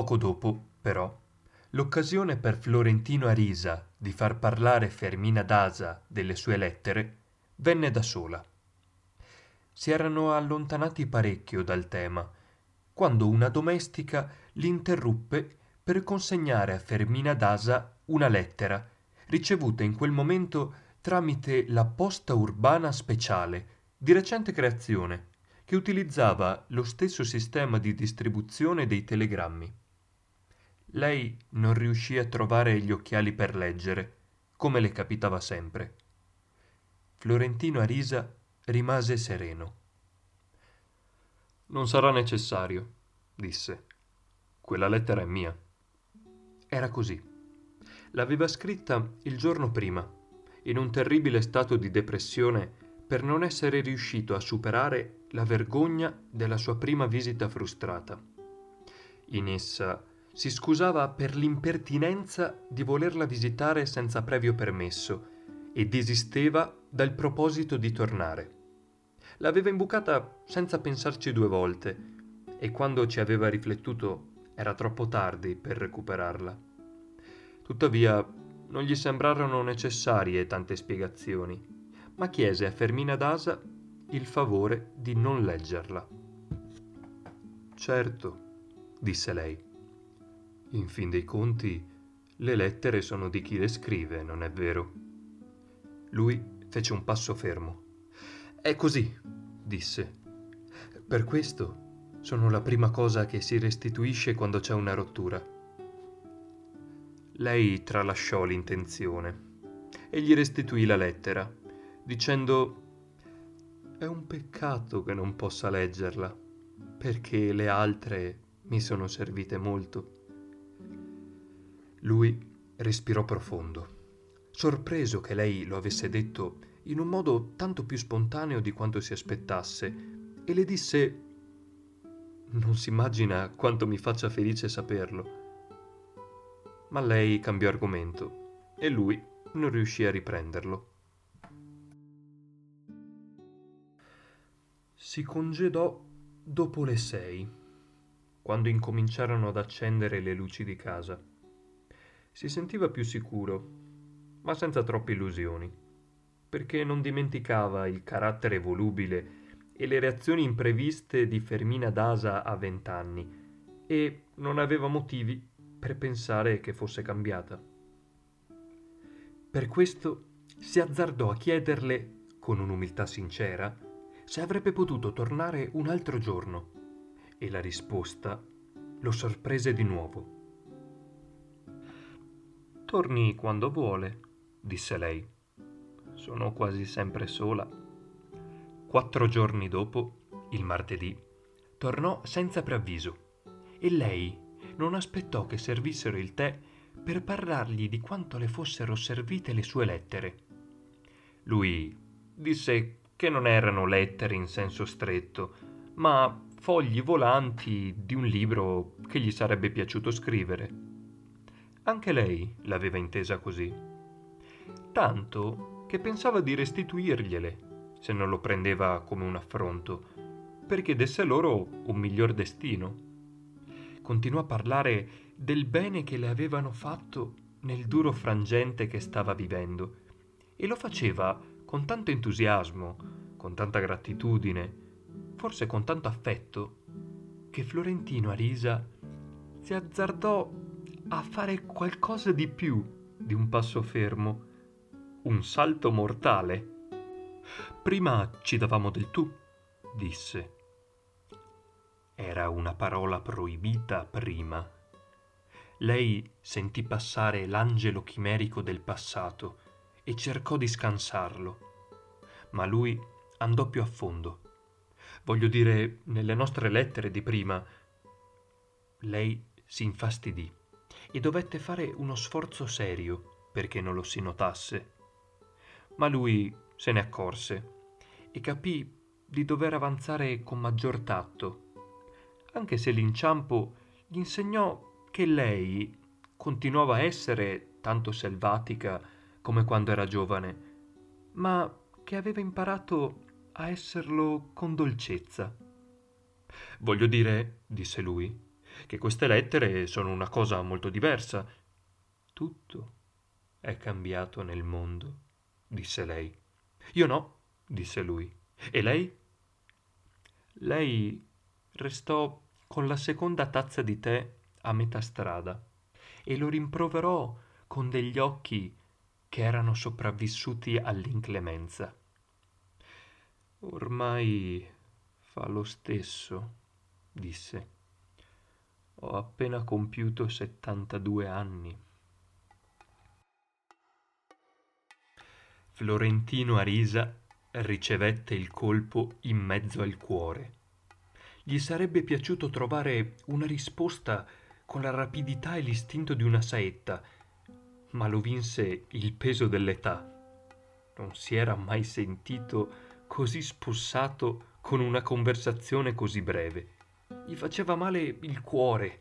Poco dopo, però, l'occasione per Florentino Arisa di far parlare Fermina Dasa delle sue lettere venne da sola. Si erano allontanati parecchio dal tema, quando una domestica li interruppe per consegnare a Fermina Dasa una lettera, ricevuta in quel momento tramite la posta urbana speciale, di recente creazione, che utilizzava lo stesso sistema di distribuzione dei telegrammi. Lei non riuscì a trovare gli occhiali per leggere, come le capitava sempre. Florentino Arisa rimase sereno. Non sarà necessario, disse. Quella lettera è mia. Era così. L'aveva scritta il giorno prima, in un terribile stato di depressione per non essere riuscito a superare la vergogna della sua prima visita frustrata. In essa si scusava per l'impertinenza di volerla visitare senza previo permesso e desisteva dal proposito di tornare. L'aveva imbucata senza pensarci due volte e quando ci aveva riflettuto era troppo tardi per recuperarla. Tuttavia non gli sembrarono necessarie tante spiegazioni, ma chiese a Fermina Dasa il favore di non leggerla. Certo, disse lei. In fin dei conti, le lettere sono di chi le scrive, non è vero? Lui fece un passo fermo. È così, disse. Per questo sono la prima cosa che si restituisce quando c'è una rottura. Lei tralasciò l'intenzione e gli restituì la lettera, dicendo è un peccato che non possa leggerla, perché le altre mi sono servite molto. Lui respirò profondo, sorpreso che lei lo avesse detto in un modo tanto più spontaneo di quanto si aspettasse, e le disse non si immagina quanto mi faccia felice saperlo. Ma lei cambiò argomento e lui non riuscì a riprenderlo. Si congedò dopo le sei, quando incominciarono ad accendere le luci di casa. Si sentiva più sicuro, ma senza troppe illusioni, perché non dimenticava il carattere volubile e le reazioni impreviste di Fermina Dasa a vent'anni e non aveva motivi per pensare che fosse cambiata. Per questo si azzardò a chiederle, con un'umiltà sincera, se avrebbe potuto tornare un altro giorno e la risposta lo sorprese di nuovo. Torni quando vuole, disse lei. Sono quasi sempre sola. Quattro giorni dopo, il martedì, tornò senza preavviso e lei non aspettò che servissero il tè per parlargli di quanto le fossero servite le sue lettere. Lui disse che non erano lettere in senso stretto, ma fogli volanti di un libro che gli sarebbe piaciuto scrivere. Anche lei l'aveva intesa così, tanto che pensava di restituirgliele se non lo prendeva come un affronto, perché desse loro un miglior destino. Continuò a parlare del bene che le avevano fatto nel duro frangente che stava vivendo e lo faceva con tanto entusiasmo, con tanta gratitudine, forse con tanto affetto, che Florentino Arisa si azzardò a fare qualcosa di più di un passo fermo, un salto mortale. Prima ci davamo del tu, disse. Era una parola proibita prima. Lei sentì passare l'angelo chimerico del passato e cercò di scansarlo, ma lui andò più a fondo. Voglio dire, nelle nostre lettere di prima, lei si infastidì e dovette fare uno sforzo serio perché non lo si notasse. Ma lui se ne accorse e capì di dover avanzare con maggior tatto, anche se l'inciampo gli insegnò che lei continuava a essere tanto selvatica come quando era giovane, ma che aveva imparato a esserlo con dolcezza. Voglio dire, disse lui, che queste lettere sono una cosa molto diversa. Tutto è cambiato nel mondo, disse lei. Io no, disse lui. E lei? Lei restò con la seconda tazza di tè a metà strada e lo rimproverò con degli occhi che erano sopravvissuti all'inclemenza. Ormai fa lo stesso, disse. Ho appena compiuto 72 anni. Florentino Arisa ricevette il colpo in mezzo al cuore. Gli sarebbe piaciuto trovare una risposta con la rapidità e l'istinto di una saetta, ma lo vinse il peso dell'età. Non si era mai sentito così spossato con una conversazione così breve. Gli faceva male il cuore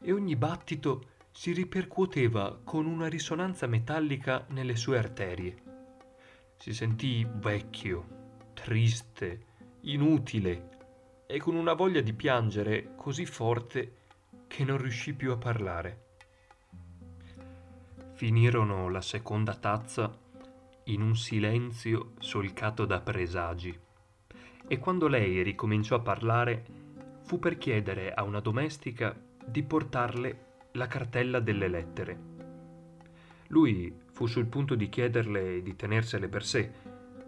e ogni battito si ripercuoteva con una risonanza metallica nelle sue arterie. Si sentì vecchio, triste, inutile e con una voglia di piangere così forte che non riuscì più a parlare. Finirono la seconda tazza in un silenzio solcato da presagi e quando lei ricominciò a parlare fu per chiedere a una domestica di portarle la cartella delle lettere. Lui fu sul punto di chiederle di tenersele per sé,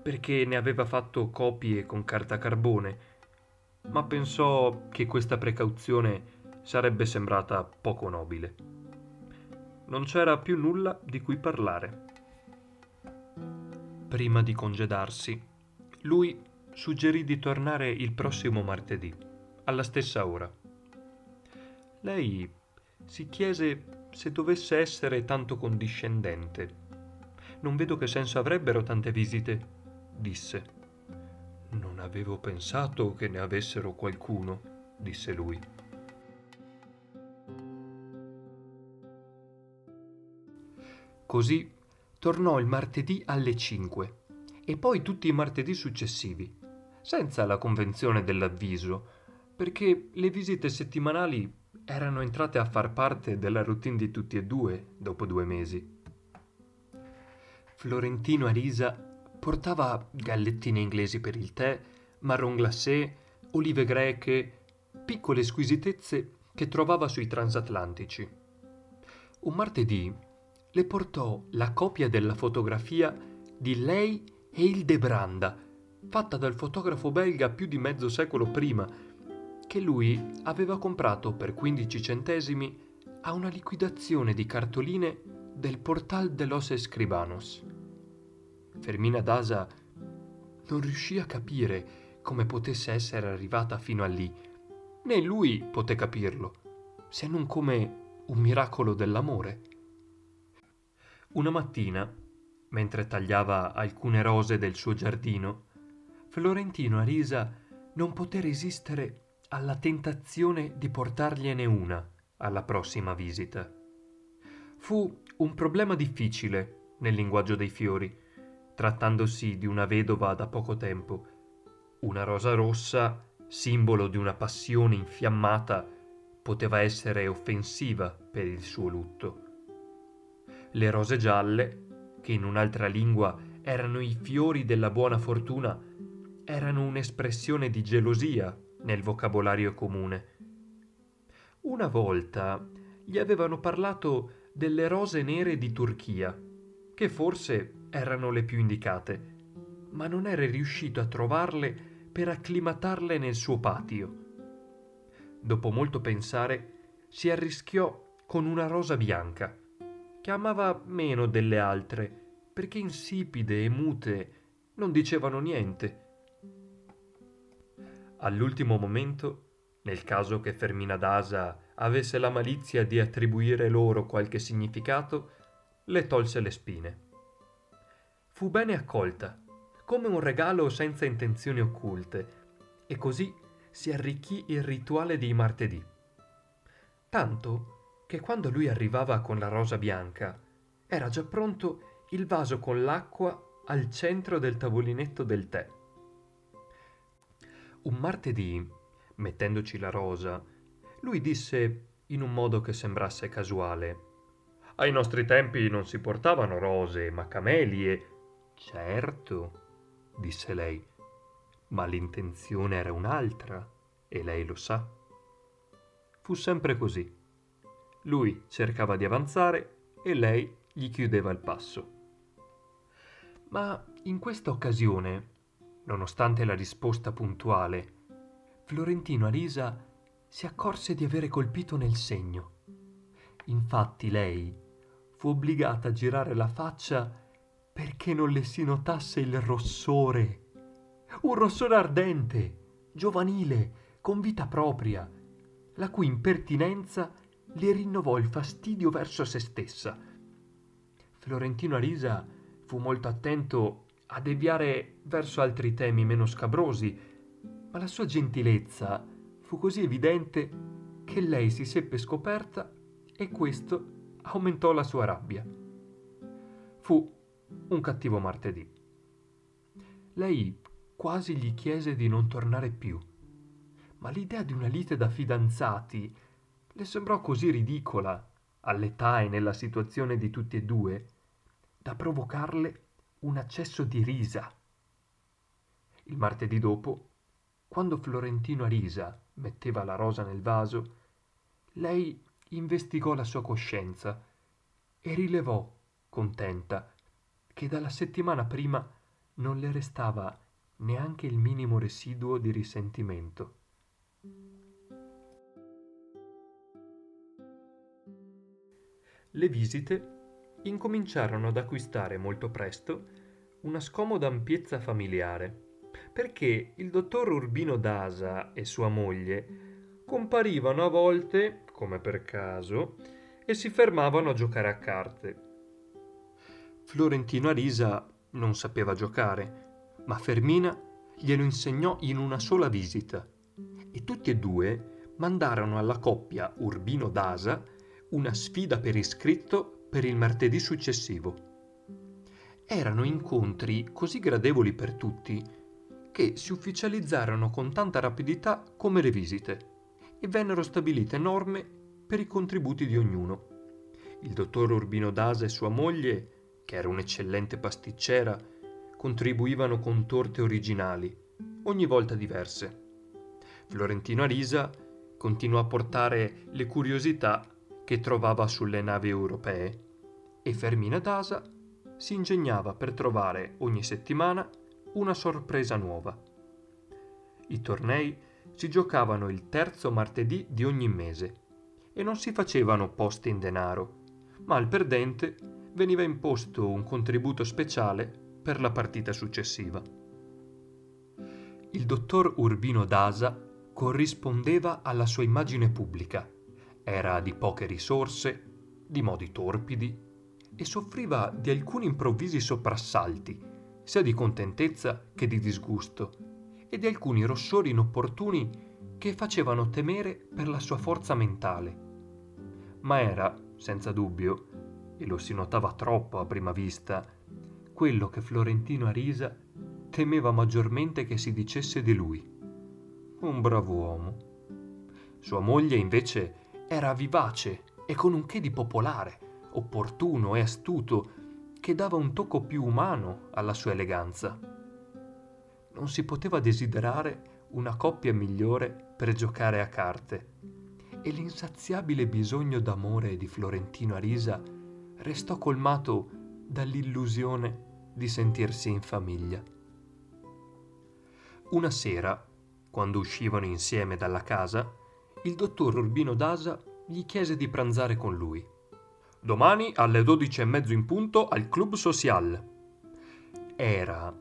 perché ne aveva fatto copie con carta carbone, ma pensò che questa precauzione sarebbe sembrata poco nobile. Non c'era più nulla di cui parlare. Prima di congedarsi, lui suggerì di tornare il prossimo martedì, alla stessa ora. Lei si chiese se dovesse essere tanto condiscendente. Non vedo che senso avrebbero tante visite, disse. Non avevo pensato che ne avessero qualcuno, disse lui. Così tornò il martedì alle 5 e poi tutti i martedì successivi, senza la convenzione dell'avviso, perché le visite settimanali erano entrate a far parte della routine di tutti e due dopo due mesi. Florentino Arisa portava gallettine inglesi per il tè, marron glacé, olive greche, piccole squisitezze che trovava sui transatlantici. Un martedì le portò la copia della fotografia di lei e Hildebranda, fatta dal fotografo belga più di mezzo secolo prima, che lui aveva comprato per 15 centesimi a una liquidazione di cartoline del Portal de los Escribanos. Fermina Dasa non riuscì a capire come potesse essere arrivata fino a lì, né lui poté capirlo, se non come un miracolo dell'amore. Una mattina, mentre tagliava alcune rose del suo giardino, Florentino Arisa non poté resistere alla tentazione di portargliene una alla prossima visita. Fu un problema difficile nel linguaggio dei fiori, trattandosi di una vedova da poco tempo. Una rosa rossa, simbolo di una passione infiammata, poteva essere offensiva per il suo lutto. Le rose gialle, che in un'altra lingua erano i fiori della buona fortuna, erano un'espressione di gelosia nel vocabolario comune. Una volta gli avevano parlato delle rose nere di Turchia, che forse erano le più indicate, ma non era riuscito a trovarle per acclimatarle nel suo patio. Dopo molto pensare, si arrischiò con una rosa bianca che amava meno delle altre, perché insipide e mute non dicevano niente. All'ultimo momento, nel caso che Fermina Dasa avesse la malizia di attribuire loro qualche significato, le tolse le spine. Fu bene accolta, come un regalo senza intenzioni occulte, e così si arricchì il rituale dei martedì. Tanto che quando lui arrivava con la rosa bianca, era già pronto il vaso con l'acqua al centro del tavolinetto del tè. Un martedì, mettendoci la rosa, lui disse in un modo che sembrasse casuale. Ai nostri tempi non si portavano rose, ma camelie. Certo, disse lei, ma l'intenzione era un'altra, e lei lo sa. Fu sempre così. Lui cercava di avanzare e lei gli chiudeva il passo. Ma in questa occasione, nonostante la risposta puntuale, Florentino Arisa si accorse di avere colpito nel segno. Infatti lei fu obbligata a girare la faccia perché non le si notasse il rossore. Un rossore ardente, giovanile, con vita propria, la cui impertinenza le rinnovò il fastidio verso se stessa. Florentino Arisa fu molto attento a deviare verso altri temi meno scabrosi, ma la sua gentilezza fu così evidente che lei si seppe scoperta e questo aumentò la sua rabbia. Fu un cattivo martedì. Lei quasi gli chiese di non tornare più, ma l'idea di una lite da fidanzati le sembrò così ridicola, all'età e nella situazione di tutti e due, da provocarle un accesso di risa. Il martedì dopo, quando Florentino Arisa metteva la rosa nel vaso, lei investigò la sua coscienza e rilevò, contenta, che dalla settimana prima non le restava neanche il minimo residuo di risentimento. Le visite incominciarono ad acquistare molto presto una scomoda ampiezza familiare, perché il dottor Urbino Dasa e sua moglie comparivano a volte, come per caso, e si fermavano a giocare a carte. Florentino Arisa non sapeva giocare, ma Fermina glielo insegnò in una sola visita e tutti e due mandarono alla coppia Urbino Dasa una sfida per iscritto per il martedì successivo. Erano incontri così gradevoli per tutti che si ufficializzarono con tanta rapidità come le visite e vennero stabilite norme per i contributi di ognuno. Il dottor Urbino Dasa e sua moglie, che era un'eccellente pasticcera, contribuivano con torte originali, ogni volta diverse. Florentino Arisa continuò a portare le curiosità che trovava sulle navi europee e Fermina Dasa si ingegnava per trovare ogni settimana una sorpresa nuova. I tornei si giocavano il terzo martedì di ogni mese e non si facevano poste in denaro, ma al perdente veniva imposto un contributo speciale per la partita successiva. Il dottor Urbino Dasa corrispondeva alla sua immagine pubblica era di poche risorse, di modi torpidi e soffriva di alcuni improvvisi soprassalti, sia di contentezza che di disgusto, e di alcuni rossori inopportuni che facevano temere per la sua forza mentale. Ma era, senza dubbio, e lo si notava troppo a prima vista, quello che Florentino Arisa temeva maggiormente che si dicesse di lui. Un bravo uomo. Sua moglie invece era vivace e con un che di popolare, opportuno e astuto, che dava un tocco più umano alla sua eleganza. Non si poteva desiderare una coppia migliore per giocare a carte e l'insaziabile bisogno d'amore di Florentino Arisa restò colmato dall'illusione di sentirsi in famiglia. Una sera, quando uscivano insieme dalla casa, il dottor Urbino Dasa gli chiese di pranzare con lui. Domani alle dodici e mezzo in punto al Club Social. Era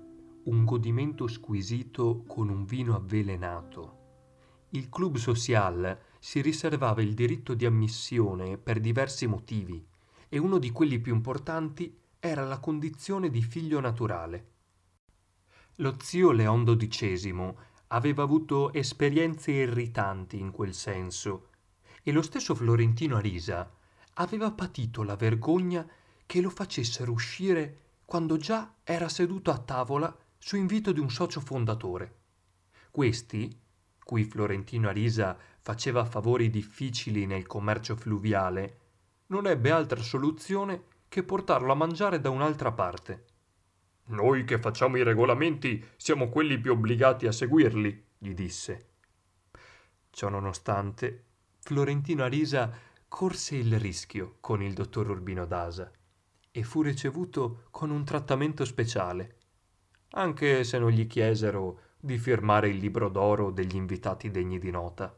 un godimento squisito con un vino avvelenato. Il Club Social si riservava il diritto di ammissione per diversi motivi e uno di quelli più importanti era la condizione di figlio naturale. Lo zio Leon XII aveva avuto esperienze irritanti in quel senso e lo stesso Florentino Arisa aveva patito la vergogna che lo facessero uscire quando già era seduto a tavola su invito di un socio fondatore. Questi, cui Florentino Arisa faceva favori difficili nel commercio fluviale, non ebbe altra soluzione che portarlo a mangiare da un'altra parte. Noi che facciamo i regolamenti siamo quelli più obbligati a seguirli, gli disse. Ciò nonostante, Florentino Arisa corse il rischio con il dottor Urbino Dasa e fu ricevuto con un trattamento speciale, anche se non gli chiesero di firmare il libro d'oro degli invitati degni di nota.